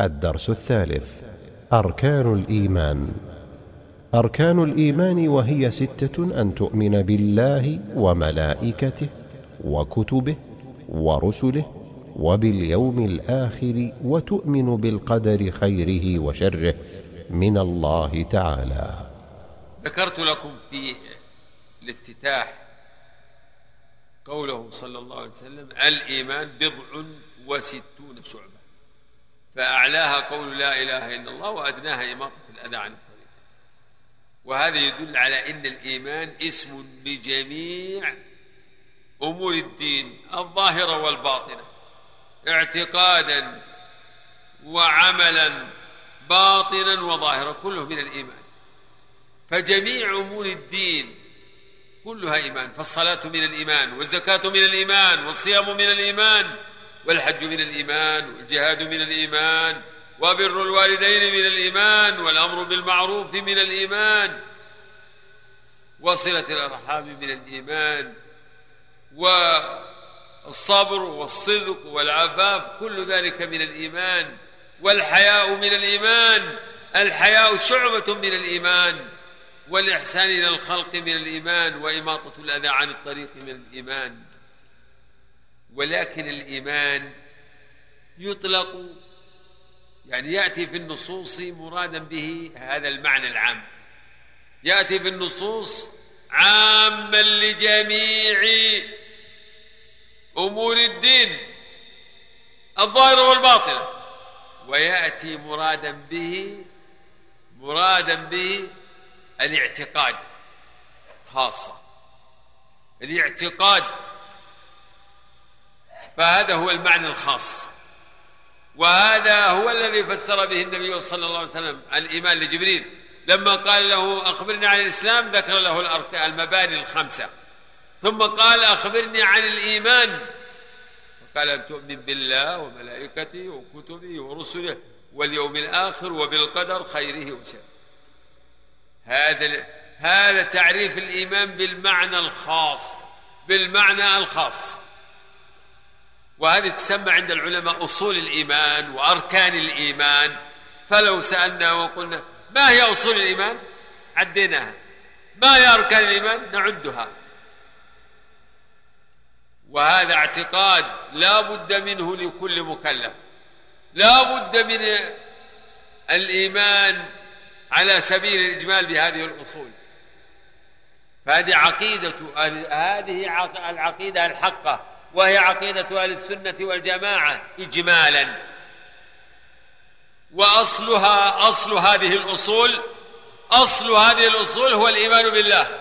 الدرس الثالث. أركان الإيمان. أركان الإيمان وهي ستة أن تؤمن بالله وملائكته وكتبه ورسله وباليوم الآخر وتؤمن بالقدر خيره وشره من الله تعالى. ذكرت لكم في الافتتاح قوله صلى الله عليه وسلم الإيمان بضع وستون شعبة. فأعلاها قول لا إله إلا الله وأدناها إماطة الأذى عن الطريق. وهذا يدل على أن الإيمان اسم لجميع أمور الدين الظاهرة والباطنة. اعتقادا وعملا باطنا وظاهرا كله من الإيمان. فجميع أمور الدين كلها إيمان. فالصلاة من الإيمان والزكاة من الإيمان والصيام من الإيمان. والحج من الإيمان والجهاد من الإيمان وبر الوالدين من الإيمان والأمر بالمعروف من الإيمان وصلة الأرحام من الإيمان والصبر والصدق والعفاف كل ذلك من الإيمان والحياء من الإيمان الحياء شعبة من الإيمان والإحسان إلى الخلق من الإيمان وإماطة الأذى عن الطريق من الإيمان ولكن الإيمان يطلق يعني يأتي في النصوص مرادا به هذا المعنى العام. يأتي في النصوص عاما لجميع أمور الدين الظاهرة والباطنة. ويأتي مرادا به مرادا به الاعتقاد خاصة. الاعتقاد فهذا هو المعنى الخاص. وهذا هو الذي فسر به النبي صلى الله عليه وسلم الإيمان لجبريل. لما قال له أخبرني عن الإسلام ذكر له المباني الخمسة. ثم قال أخبرني عن الإيمان. فقال أن تؤمن بالله وملائكته وكتبه ورسله واليوم الآخر وبالقدر خيره وشره. هذا هذا تعريف الإيمان بالمعنى الخاص بالمعنى الخاص. وهذه تسمى عند العلماء أصول الإيمان وأركان الإيمان. فلو سألنا وقلنا ما هي أصول الإيمان؟ عديناها. ما هي أركان الإيمان؟ نعدها. وهذا اعتقاد لا بد منه لكل مكلف. لا بد من الإيمان على سبيل الإجمال بهذه الأصول. فهذه عقيدة هذه العقيدة الحقة. وهي عقيدة أهل السنة والجماعة إجمالا. وأصلها أصل هذه الأصول أصل هذه الأصول هو الإيمان بالله.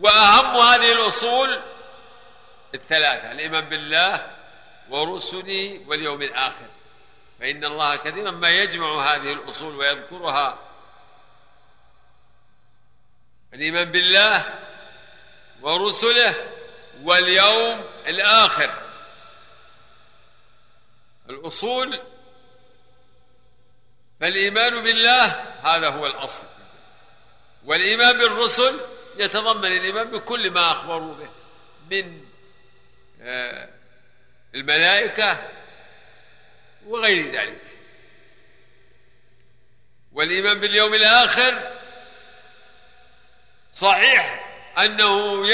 وأهم هذه الأصول الثلاثة الإيمان بالله ورسله واليوم الآخر. فإن الله كثيرا ما يجمع هذه الأصول ويذكرها. الإيمان بالله ورسله واليوم الآخر. الأصول فالإيمان بالله هذا هو الأصل. والإيمان بالرسل يتضمن الإيمان بكل ما أخبروا به من آه، الملائكة وغير ذلك. والإيمان باليوم الآخر صحيح أنه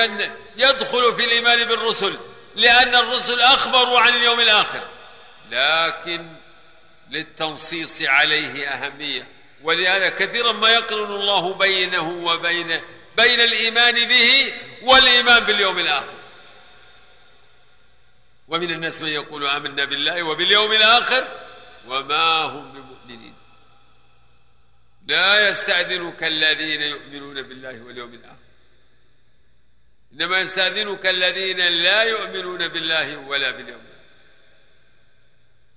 يدخل في الإيمان بالرسل لأن الرسل أخبروا عن اليوم الآخر. لكن للتنصيص عليه أهمية. ولهذا كثيرا ما يقرن الله بينه وبين بين الإيمان به والإيمان باليوم الآخر. ومن الناس من يقول آمنا بالله وباليوم الآخر وما هم بمؤمنين. لا يستأذنك الذين يؤمنون بالله واليوم الآخر. إنما يستأذنك الذين لا يؤمنون بالله ولا باليوم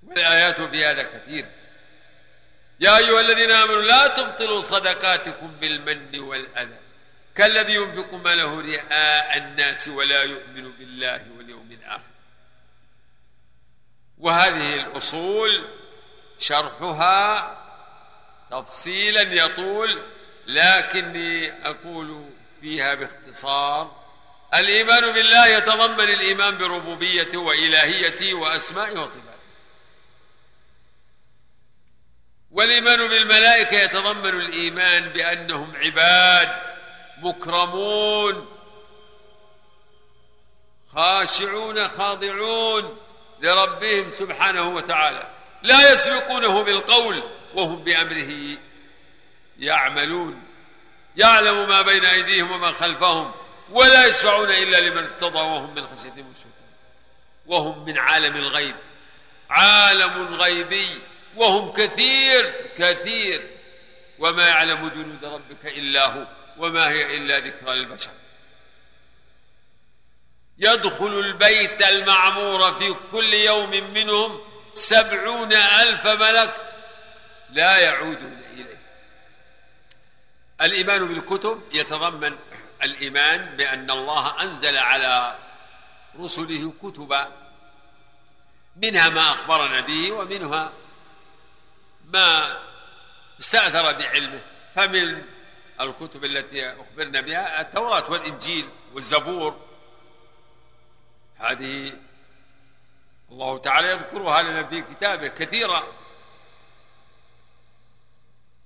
والآيات في هذا كثير. يا أيها الذين آمنوا لا تبطلوا صدقاتكم بالمن والأذى. كالذي ينفق ماله رئاء الناس ولا يؤمن بالله واليوم الآخر. وهذه الأصول شرحها تفصيلا يطول لكني أقول فيها باختصار. الإيمان بالله يتضمن الإيمان بربوبيته وإلهيته وأسمائه وصفاته. والإيمان بالملائكة يتضمن الإيمان بأنهم عباد مكرمون خاشعون خاضعون لربهم سبحانه وتعالى. لا يسبقونه بالقول وهم بأمره يعملون. يعلم ما بين أيديهم وما خلفهم. ولا يشفعون إلا لمن ارتضى وهم من خشيتهم مشفقون وهم من عالم الغيب. عالم غيبي. وهم كثير كثير. وما يعلم جنود ربك إلا هو. وما هي إلا ذكرى للبشر. يدخل البيت المعمور في كل يوم منهم سبعون ألف ملك لا يعودون إليه. الإيمان بالكتب يتضمن الإيمان بأن الله أنزل على رسله كتبا منها ما أخبرنا به ومنها ما استأثر بعلمه. فمن الكتب التي أخبرنا بها التوراة والإنجيل والزبور. هذه الله تعالى يذكرها لنا في كتابه كثيرا.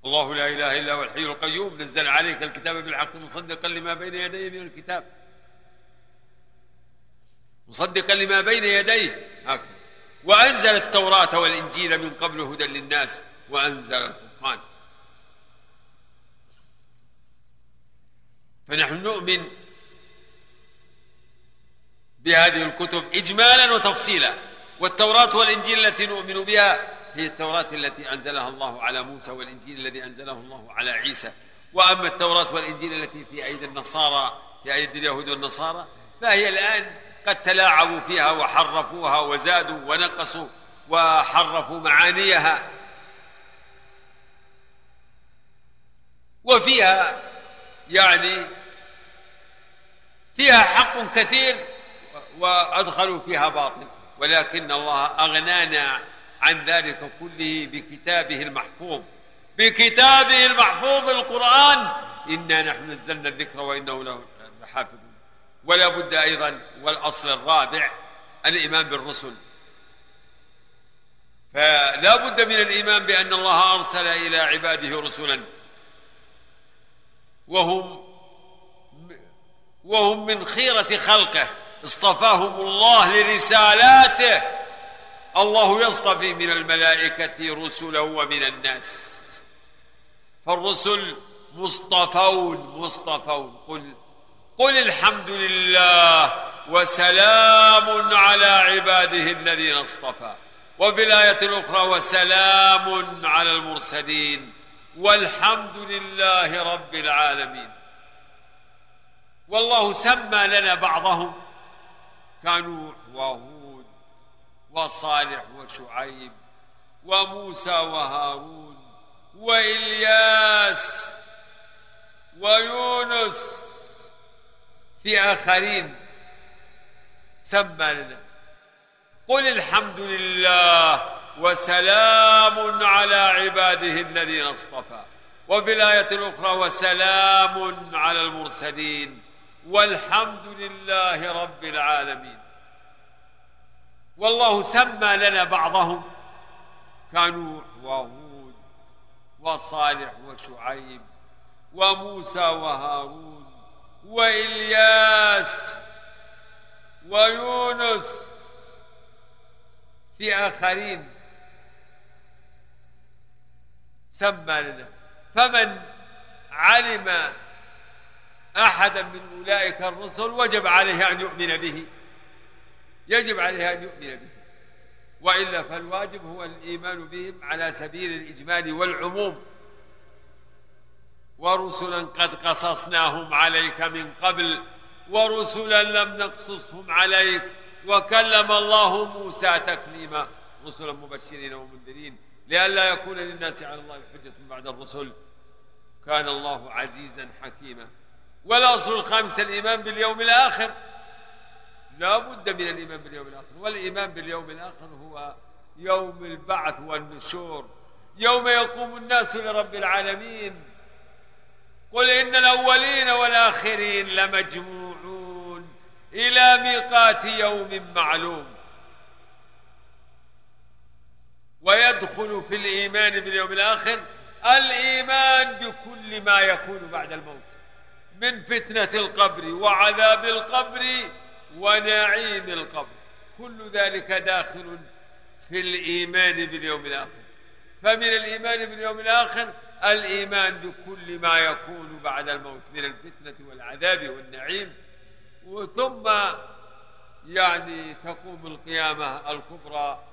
الله لا إله إلا هو الحي القيوم نزل عليك الكتاب بالحق مصدقا لما بين يديه من الكتاب. مصدقا لما بين يديه. هكذا. وأنزل التوراة والإنجيل من قبل هدى للناس وأنزل الفرقان. فنحن نؤمن بهذه الكتب إجمالا وتفصيلا. والتوراة والإنجيل التي نؤمن بها هي التوراة التي أنزلها الله على موسى والإنجيل الذي أنزله الله على عيسى. وأما التوراة والإنجيل التي في أيدي النصارى في أيدي اليهود والنصارى فهي الآن قد تلاعبوا فيها وحرفوها وزادوا ونقصوا وحرفوا معانيها. وفيها يعني فيها حق كثير وأدخلوا فيها باطل. ولكن الله أغنانا عن ذلك كله بكتابه المحفوظ. بكتابه المحفوظ القرآن. إنا نحن نزلنا الذكر وإنه له لحافظون ولا بد أيضا والأصل الرابع الإيمان بالرسل. فلا بد من الإيمان بأن الله أرسل إلى عباده رسلا. وهم وهم من خيرة خلقه. اصطفاهم الله لرسالاته. الله يصطفي من الملائكة رسلا ومن الناس. فالرسل مصطفون مصطفون. قل قل الحمد لله وسلام على عباده الذين اصطفى. وفي الآية الأخرى وسلام على المرسلين. والحمد لله رب العالمين. والله سمى لنا بعضهم كنوح وهود وصالح وشعيب وموسى وهارون وإلياس ويونس في آخرين سمى لنا. قل الحمد لله وسلام على عباده الذين اصطفى. وفي الآية الأخرى وسلام على المرسلين. والحمد لله رب العالمين. والله سمى لنا بعضهم كنوح وهود وصالح وشعيب وموسى وهارون وإلياس ويونس في آخرين سمى لنا. فمن علم أحدا من أولئك الرسل وجب عليه أن يؤمن به. يجب عليه أن يؤمن به وإلا فالواجب هو الإيمان بهم على سبيل الإجمال والعموم. ورسلا قد قصصناهم عليك من قبل ورسلا لم نقصصهم عليك. وكلم الله موسى تكليما. رسلا مبشرين ومنذرين. لئلا يكون للناس على الله حجة بعد الرسل. كان الله عزيزا حكيما. والأصل الخامس الإيمان باليوم الآخر. لا بد من الإيمان باليوم الآخر. والإيمان باليوم الآخر هو يوم البعث والنشور. يوم يقوم الناس لرب العالمين. قل إن الأولين والآخرين لمجموعون إلى ميقات يوم معلوم. ويدخل في الإيمان باليوم الآخر الإيمان بكل ما يكون بعد الموت. من فتنة القبر وعذاب القبر ونعيم القبر كل ذلك داخل في الإيمان باليوم الآخر. فمن الإيمان باليوم الآخر الإيمان بكل ما يكون بعد الموت من الفتنة والعذاب والنعيم. ثم يعني تقوم القيامة الكبرى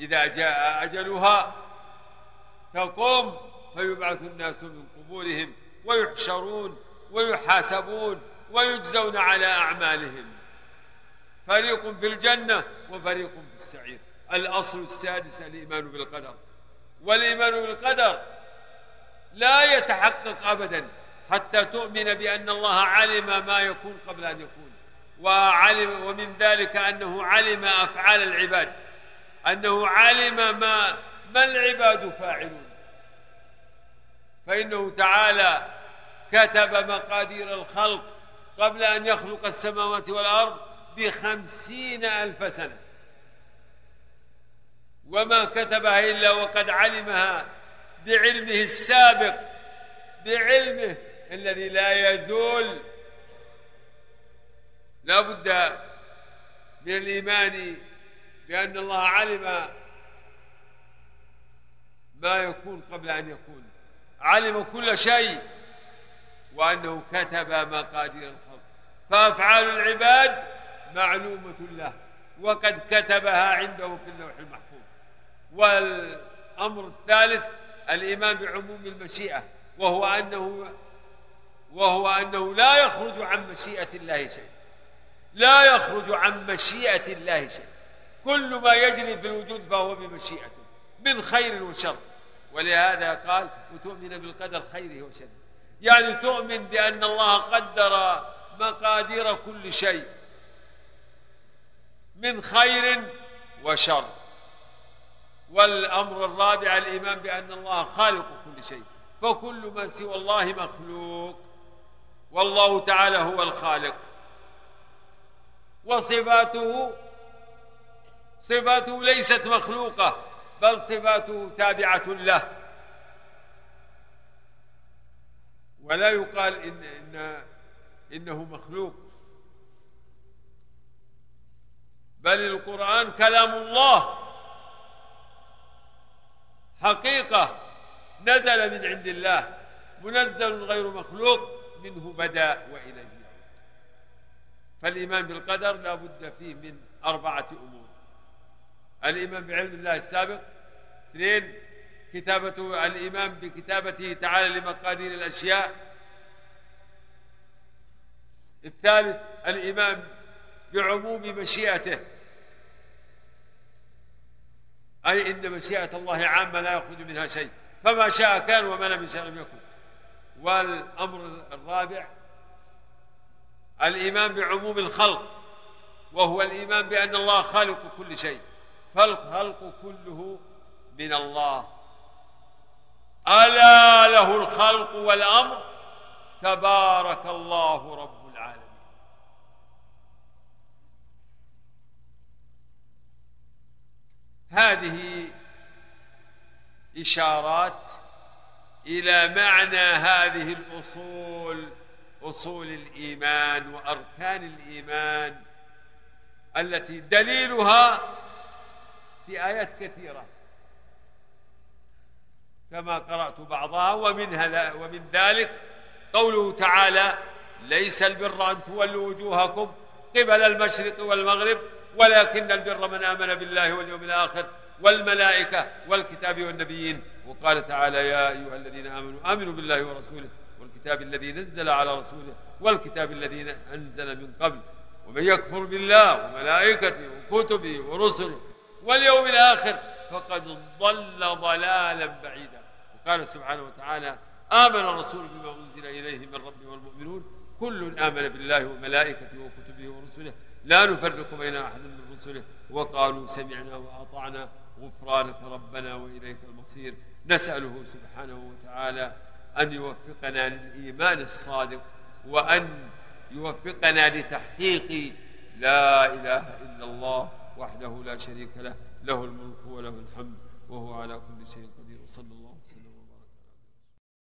إذا جاء أجلها. تقوم فيبعث الناس من قبورهم ويحشرون ويحاسبون ويجزون على أعمالهم. فريق في الجنة وفريق في السعير. الأصل السادس الإيمان بالقدر. والإيمان بالقدر لا يتحقق أبدا حتى تؤمن بأن الله علم ما يكون قبل أن يكون. وعلم ومن ذلك أنه علم أفعال العباد. أنه علم ما ما العباد فاعلون. فإنه تعالى كتب مقادير الخلق قبل أن يخلق السماوات والأرض بخمسين ألف سنة. وما كتبها إلا وقد علمها بعلمه السابق بعلمه الذي لا يزول. لا بد من الإيمان بأن الله علم ما يكون قبل أن يكون. علم كل شيء وأنه كتب مقادير الخلق. فأفعال العباد معلومة له وقد كتبها عنده في اللوح المحفوظ. والأمر الثالث الإيمان بعموم المشيئة وهو أنه وهو أنه لا يخرج عن مشيئة الله شيء لا يخرج عن مشيئة الله شيء كل ما يجري في الوجود فهو بمشيئته من خير وشر. ولهذا قال وتؤمن بالقدر خيره وشره. يعني تؤمن بأن الله قدر مقادير كل شيء. من خير وشر. والأمر الرابع الإيمان بأن الله خالق كل شيء فكل من سوى الله مخلوق. والله تعالى هو الخالق. وصفاته صفاته ليست مخلوقة بل صفاته تابعة له. ولا يقال إن, إن إنه مخلوق. بل القرآن كلام الله. حقيقة نزل من عند الله منزل غير مخلوق منه بدا وإليه فالإيمان بالقدر لا بد فيه من أربعة أمور. الإيمان بعلم الله السابق اثنين كتابة الإيمان بكتابته تعالى لمقادير الأشياء. الثالث الإيمان بعموم مشيئته. أي إن مشيئة الله عامة لا يخرج منها شيء. فما شاء كان وما لم يشاء لم يكن. والأمر الرابع الإيمان بعموم الخلق وهو الإيمان بأن الله خالق كل شيء. فالخلق كله من الله. ألا له الخلق والأمر؟ تبارك الله رب العالمين هذه إشارات إلى معنى هذه الأصول أصول الإيمان وأركان الإيمان التي دليلها في آيات كثيرة. كما قرأت بعضها ومنها ومن ذلك قوله تعالى ليس البر أن تولوا وجوهكم قبل المشرق والمغرب ولكن البر من آمن بالله واليوم الآخر والملائكة والكتاب والنبيين. وقال تعالى يا أيها الذين آمنوا آمنوا بالله ورسوله والكتاب الذي نزل على رسوله والكتاب الذي أنزل من قبل. ومن يكفر بالله وملائكته وكتبه ورسله واليوم الآخر فقد ضل ضلالا بعيدا. وقال سبحانه وتعالى آمن الرسول بما أنزل إليه من ربه والمؤمنون. كل آمن بالله وملائكته وكتبه ورسله لا نفرق بين أحد من رسله. وقالوا سمعنا وأطعنا غفرانك ربنا وإليك المصير. نسأله سبحانه وتعالى أن يوفقنا للإيمان الصادق وأن يوفقنا لتحقيق لا إله إلا الله وحده لا شريك له. له الملك وله الحمد وهو على كل شيء قدير. وصلى الله